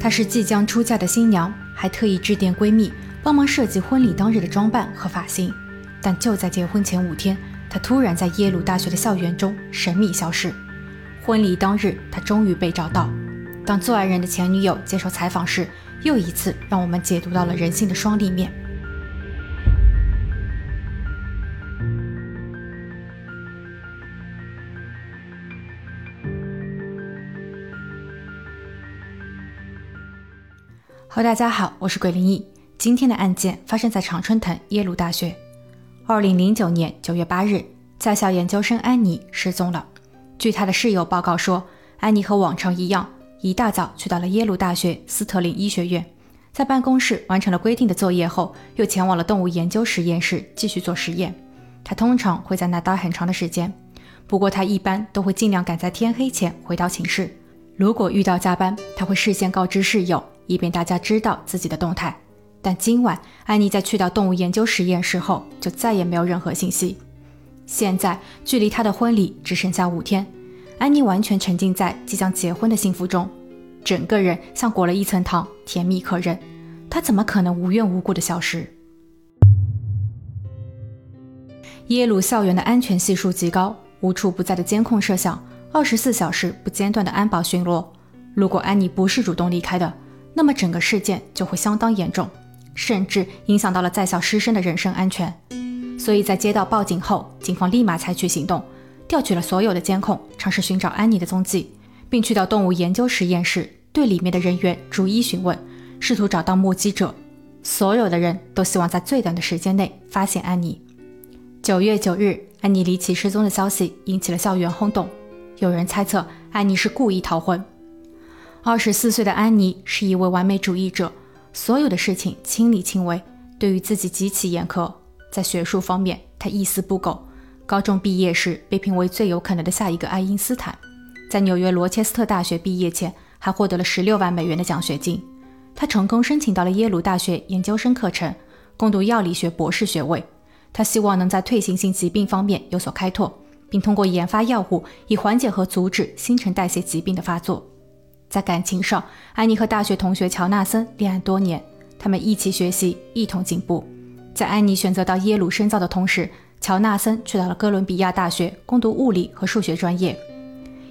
她是即将出嫁的新娘，还特意致电闺蜜帮忙设计婚礼当日的装扮和发型。但就在结婚前五天，她突然在耶鲁大学的校园中神秘消失。婚礼当日，她终于被找到。当作案人的前女友接受采访时，又一次让我们解读到了人性的双立面。喽，大家好，我是鬼灵异。今天的案件发生在常春藤耶鲁大学。二零零九年九月八日，在校研究生安妮失踪了。据她的室友报告说，安妮和往常一样，一大早去到了耶鲁大学斯特林医学院，在办公室完成了规定的作业后，又前往了动物研究实验室继续做实验。她通常会在那待很长的时间，不过她一般都会尽量赶在天黑前回到寝室。如果遇到加班，她会事先告知室友。以便大家知道自己的动态，但今晚安妮在去到动物研究实验室后，就再也没有任何信息。现在距离她的婚礼只剩下五天，安妮完全沉浸在即将结婚的幸福中，整个人像裹了一层糖，甜蜜可人。她怎么可能无缘无故的消失？耶鲁校园的安全系数极高，无处不在的监控摄像，二十四小时不间断的安保巡逻。如果安妮不是主动离开的，那么整个事件就会相当严重，甚至影响到了在校师生的人身安全。所以在接到报警后，警方立马采取行动，调取了所有的监控，尝试寻找安妮的踪迹，并去到动物研究实验室，对里面的人员逐一询问，试图找到目击者。所有的人都希望在最短的时间内发现安妮。九月九日，安妮离奇失踪的消息引起了校园轰动，有人猜测安妮是故意逃婚。二十四岁的安妮是一位完美主义者，所有的事情亲力亲为，对于自己极其严苛。在学术方面，她一丝不苟。高中毕业时被评为最有可能的下一个爱因斯坦。在纽约罗切斯特大学毕业前，还获得了十六万美元的奖学金。他成功申请到了耶鲁大学研究生课程，攻读药理学博士学位。他希望能在退行性疾病方面有所开拓，并通过研发药物以缓解和阻止新陈代谢疾病的发作。在感情上，安妮和大学同学乔纳森恋爱多年，他们一起学习，一同进步。在安妮选择到耶鲁深造的同时，乔纳森去到了哥伦比亚大学攻读物理和数学专业。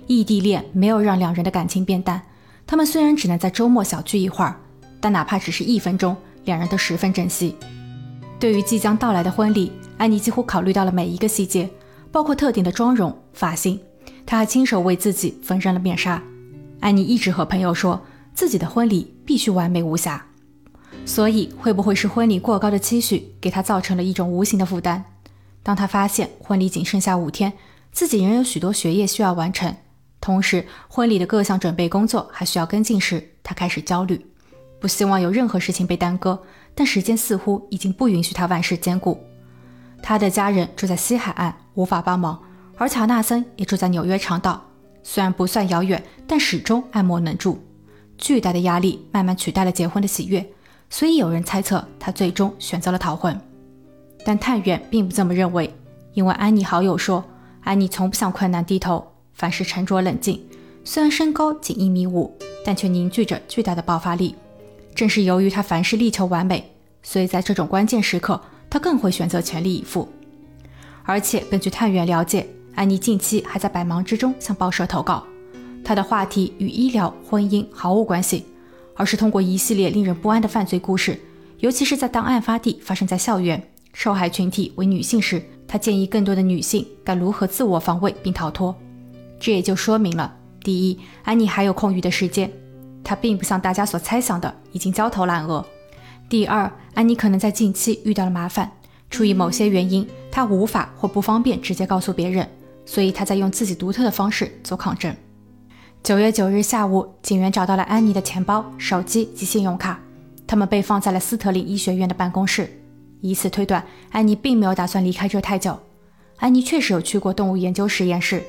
异地恋没有让两人的感情变淡，他们虽然只能在周末小聚一会儿，但哪怕只是一分钟，两人都十分珍惜。对于即将到来的婚礼，安妮几乎考虑到了每一个细节，包括特定的妆容、发型，她还亲手为自己缝上了面纱。安妮一直和朋友说自己的婚礼必须完美无瑕，所以会不会是婚礼过高的期许给她造成了一种无形的负担？当她发现婚礼仅剩下五天，自己仍有许多学业需要完成，同时婚礼的各项准备工作还需要跟进时，她开始焦虑，不希望有任何事情被耽搁，但时间似乎已经不允许她万事兼顾。她的家人住在西海岸，无法帮忙，而乔纳森也住在纽约长岛。虽然不算遥远，但始终爱莫能助。巨大的压力慢慢取代了结婚的喜悦，所以有人猜测他最终选择了逃婚。但探员并不这么认为，因为安妮好友说，安妮从不向困难低头，凡事沉着冷静。虽然身高仅一米五，但却凝聚着巨大的爆发力。正是由于她凡事力求完美，所以在这种关键时刻，她更会选择全力以赴。而且根据探员了解。安妮近期还在百忙之中向报社投稿，她的话题与医疗、婚姻毫无关系，而是通过一系列令人不安的犯罪故事，尤其是在当案发地发生在校园，受害群体为女性时，她建议更多的女性该如何自我防卫并逃脱。这也就说明了：第一，安妮还有空余的时间，她并不像大家所猜想的已经焦头烂额；第二，安妮可能在近期遇到了麻烦，出于某些原因，她无法或不方便直接告诉别人。所以他在用自己独特的方式做抗争。九月九日下午，警员找到了安妮的钱包、手机及信用卡，他们被放在了斯特林医学院的办公室。以此推断，安妮并没有打算离开这太久。安妮确实有去过动物研究实验室，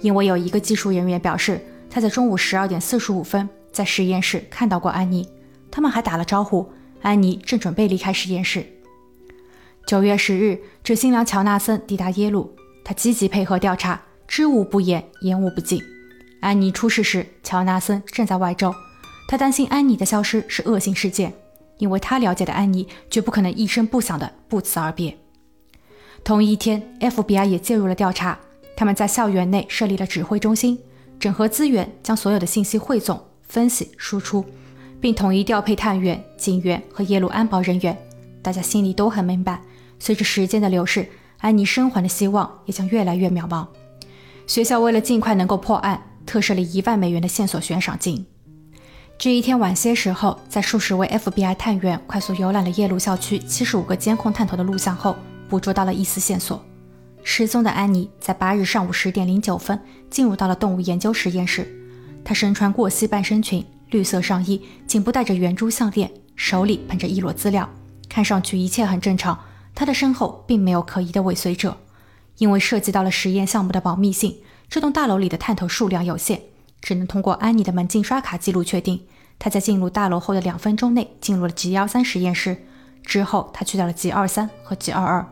因为有一个技术人员表示他在中午十二点四十五分在实验室看到过安妮。他们还打了招呼，安妮正准备离开实验室。九月十日，这新娘乔纳森抵达耶鲁。他积极配合调查，知无不言，言无不尽。安妮出事时，乔纳森正在外州。他担心安妮的消失是恶性事件，因为他了解的安妮绝不可能一声不响的不辞而别。同一天，FBI 也介入了调查，他们在校园内设立了指挥中心，整合资源，将所有的信息汇总、分析、输出，并统一调配探员、警员和耶鲁安保人员。大家心里都很明白，随着时间的流逝，安妮生还的希望也将越来越渺茫。学校为了尽快能够破案，特设了一万美元的线索悬赏金。这一天晚些时候，在数十位 FBI 探员快速游览了耶鲁校区七十五个监控探头的录像后，捕捉到了一丝线索：失踪的安妮在八日上午十点零九分进入到了动物研究实验室。她身穿过膝半身裙、绿色上衣，颈部戴着圆珠项链，手里捧着一摞资料。看上去一切很正常，他的身后并没有可疑的尾随者。因为涉及到了实验项目的保密性，这栋大楼里的探头数量有限，只能通过安妮的门禁刷卡记录确定。他在进入大楼后的两分钟内进入了 G 幺三实验室，之后他去到了 G 二三和 G 二二。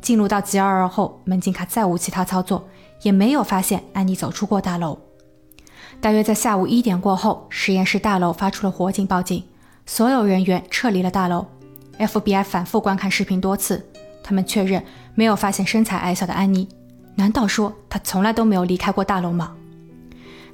进入到 G 二二后，门禁卡再无其他操作，也没有发现安妮走出过大楼。大约在下午一点过后，实验室大楼发出了火警报警，所有人员撤离了大楼。FBI 反复观看视频多次，他们确认没有发现身材矮小的安妮。难道说她从来都没有离开过大楼吗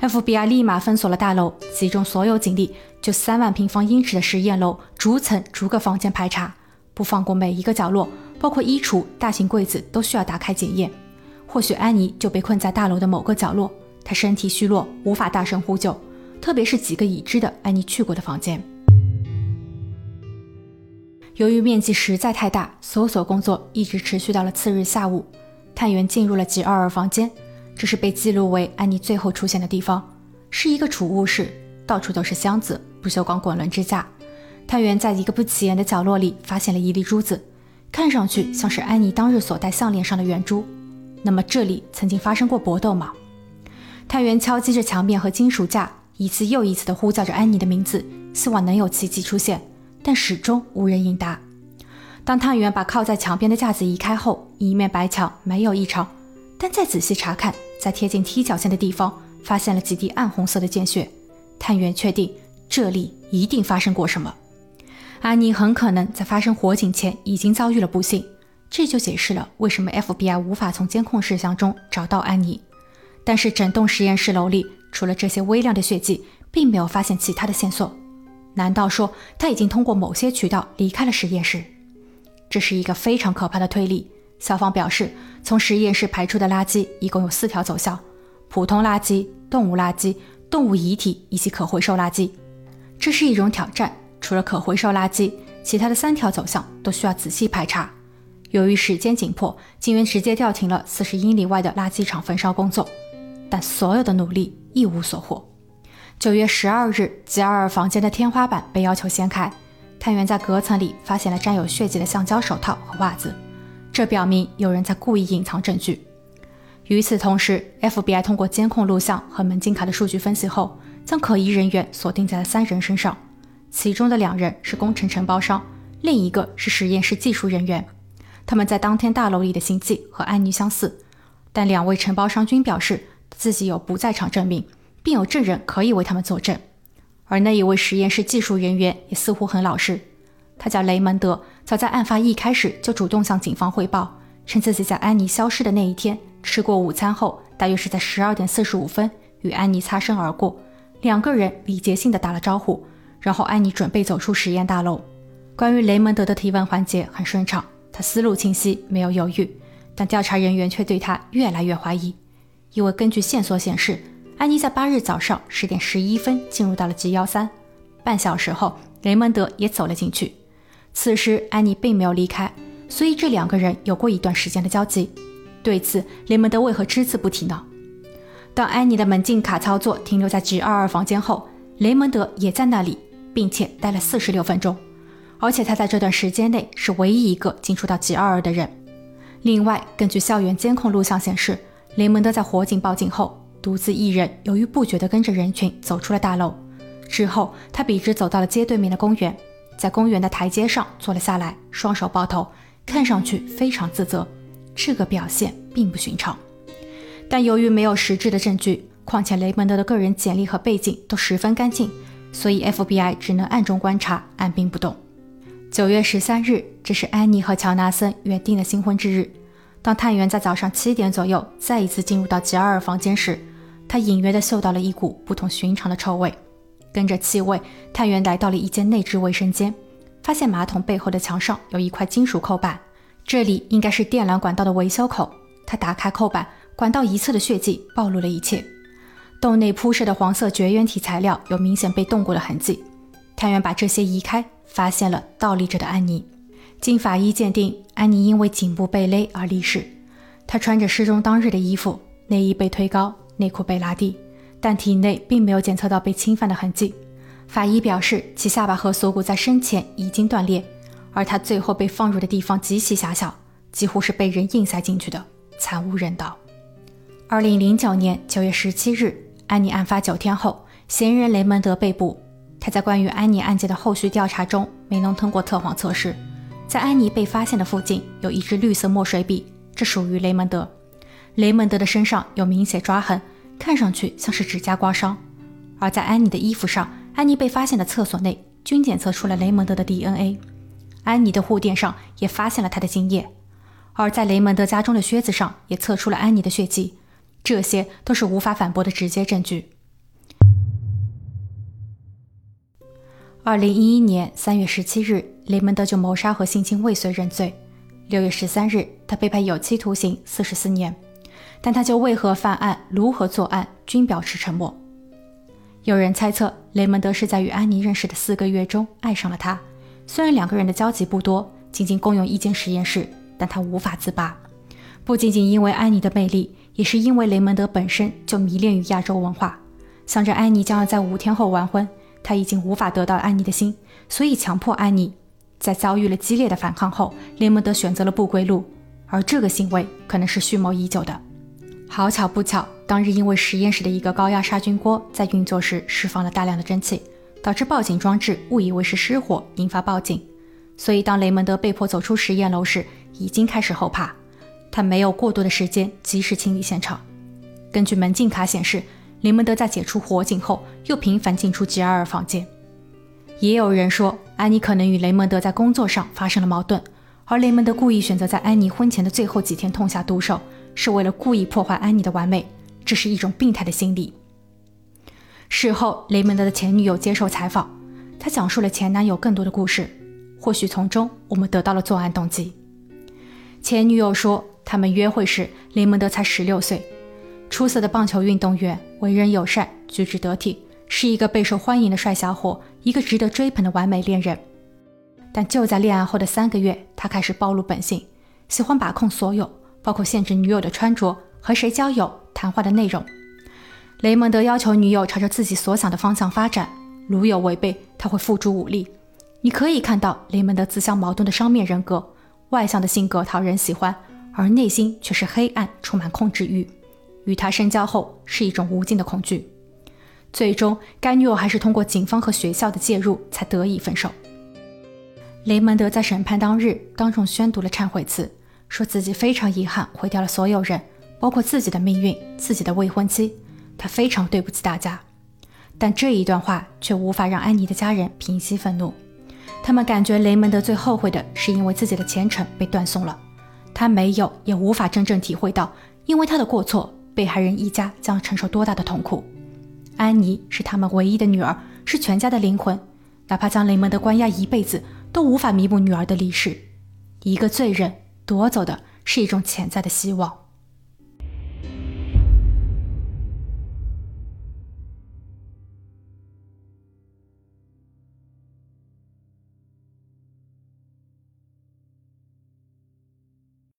？FBI 立马封锁了大楼，集中所有警力，就三万平方英尺的实验楼逐层逐个房间排查，不放过每一个角落，包括衣橱、大型柜子都需要打开检验。或许安妮就被困在大楼的某个角落，她身体虚弱，无法大声呼救，特别是几个已知的安妮去过的房间。由于面积实在太大，搜索工作一直持续到了次日下午。探员进入了 G 二二房间，这是被记录为安妮最后出现的地方，是一个储物室，到处都是箱子、不锈钢滚轮支架。探员在一个不起眼的角落里发现了一粒珠子，看上去像是安妮当日所戴项链上的圆珠。那么这里曾经发生过搏斗吗？探员敲击着墙面和金属架，一次又一次地呼叫着安妮的名字，希望能有奇迹出现。但始终无人应答。当探员把靠在墙边的架子移开后，一面白墙没有异常，但再仔细查看，在贴近踢脚线的地方发现了几滴暗红色的见血。探员确定这里一定发生过什么。安妮很可能在发生火警前已经遭遇了不幸，这就解释了为什么 FBI 无法从监控摄像中找到安妮。但是整栋实验室楼里除了这些微量的血迹，并没有发现其他的线索。难道说他已经通过某些渠道离开了实验室？这是一个非常可怕的推理。校方表示，从实验室排出的垃圾一共有四条走向：普通垃圾、动物垃圾、动物遗体以及可回收垃圾。这是一种挑战。除了可回收垃圾，其他的三条走向都需要仔细排查。由于时间紧迫，警员直接调停了四十英里外的垃圾场焚烧工作，但所有的努力一无所获。九月十二日吉尔房间的天花板被要求掀开，探员在隔层里发现了沾有血迹的橡胶手套和袜子，这表明有人在故意隐藏证据。与此同时，FBI 通过监控录像和门禁卡的数据分析后，将可疑人员锁定在了三人身上，其中的两人是工程承包商，另一个是实验室技术人员。他们在当天大楼里的行迹和安妮相似，但两位承包商均表示自己有不在场证明。并有证人可以为他们作证，而那一位实验室技术人员也似乎很老实。他叫雷蒙德，早在案发一开始就主动向警方汇报，称自己在安妮消失的那一天吃过午餐后，大约是在十二点四十五分与安妮擦身而过，两个人礼节性的打了招呼，然后安妮准备走出实验大楼。关于雷蒙德的提问环节很顺畅，他思路清晰，没有犹豫，但调查人员却对他越来越怀疑，因为根据线索显示。安妮在八日早上十点十一分进入到了 G 幺三，半小时后，雷蒙德也走了进去。此时，安妮并没有离开，所以这两个人有过一段时间的交集。对此，雷蒙德为何只字不提呢？当安妮的门禁卡操作停留在 G 二二房间后，雷蒙德也在那里，并且待了四十六分钟，而且他在这段时间内是唯一一个进出到 G 二二的人。另外，根据校园监控录像显示，雷蒙德在火警报警后。独自一人，犹豫不决地跟着人群走出了大楼。之后，他笔直走到了街对面的公园，在公园的台阶上坐了下来，双手抱头，看上去非常自责。这个表现并不寻常。但由于没有实质的证据，况且雷蒙德的个人简历和背景都十分干净，所以 FBI 只能暗中观察，按兵不动。九月十三日，这是安妮和乔纳森约定的新婚之日。当探员在早上七点左右再一次进入到吉尔尔房间时，他隐约地嗅到了一股不同寻常的臭味。跟着气味，探员来到了一间内置卫生间，发现马桶背后的墙上有一块金属扣板，这里应该是电缆管道的维修口。他打开扣板，管道一侧的血迹暴露了一切。洞内铺设的黄色绝缘体材料有明显被动过的痕迹。探员把这些移开，发现了倒立着的安妮。经法医鉴定，安妮因为颈部被勒而离世。她穿着失踪当日的衣服，内衣被推高，内裤被拉低，但体内并没有检测到被侵犯的痕迹。法医表示，其下巴和锁骨在生前已经断裂，而他最后被放入的地方极其狭小，几乎是被人硬塞进去的，惨无人道。二零零九年九月十七日。安妮案发九天后，嫌疑人雷蒙德被捕。他在关于安妮案件的后续调查中没能通过测谎测试。在安妮被发现的附近有一支绿色墨水笔，这属于雷蒙德。雷蒙德的身上有明显抓痕，看上去像是指甲刮伤。而在安妮的衣服上，安妮被发现的厕所内均检测出了雷蒙德的 DNA。安妮的护垫上也发现了他的精液，而在雷蒙德家中的靴子上也测出了安妮的血迹。这些都是无法反驳的直接证据。二零一一年三月十七日，雷蒙德就谋杀和性侵未遂认罪。六月十三日，他被判有期徒刑四十四年，但他就为何犯案、如何作案均表示沉默。有人猜测，雷蒙德是在与安妮认识的四个月中爱上了她。虽然两个人的交集不多，仅仅共用一间实验室，但他无法自拔。不仅仅因为安妮的魅力。也是因为雷蒙德本身就迷恋于亚洲文化，想着安妮将要在五天后完婚，他已经无法得到安妮的心，所以强迫安妮。在遭遇了激烈的反抗后，雷蒙德选择了不归路，而这个行为可能是蓄谋已久的。好巧不巧，当日因为实验室的一个高压杀菌锅在运作时释放了大量的蒸汽，导致报警装置误以为是失火，引发报警。所以当雷蒙德被迫走出实验楼时，已经开始后怕。他没有过多的时间及时清理现场。根据门禁卡显示，雷蒙德在解除火警后又频繁进出吉尔尔房间。也有人说，安妮可能与雷蒙德在工作上发生了矛盾，而雷蒙德故意选择在安妮婚前的最后几天痛下毒手，是为了故意破坏安妮的完美。这是一种病态的心理。事后，雷蒙德的前女友接受采访，她讲述了前男友更多的故事，或许从中我们得到了作案动机。前女友说。他们约会时，雷蒙德才十六岁，出色的棒球运动员，为人友善，举止得体，是一个备受欢迎的帅小伙，一个值得追捧的完美恋人。但就在恋爱后的三个月，他开始暴露本性，喜欢把控所有，包括限制女友的穿着、和谁交友、谈话的内容。雷蒙德要求女友朝着自己所想的方向发展，如有违背，他会付诸武力。你可以看到雷蒙德自相矛盾的双面人格，外向的性格讨人喜欢。而内心却是黑暗，充满控制欲。与他深交后，是一种无尽的恐惧。最终，该女友还是通过警方和学校的介入，才得以分手。雷蒙德在审判当日当众宣读了忏悔词，说自己非常遗憾毁掉了所有人，包括自己的命运、自己的未婚妻。他非常对不起大家。但这一段话却无法让安妮的家人平息愤怒。他们感觉雷蒙德最后悔的是因为自己的前程被断送了。他没有，也无法真正体会到，因为他的过错，被害人一家将承受多大的痛苦。安妮是他们唯一的女儿，是全家的灵魂，哪怕将雷蒙德关押一辈子，都无法弥补女儿的离世。一个罪人夺走的是一种潜在的希望。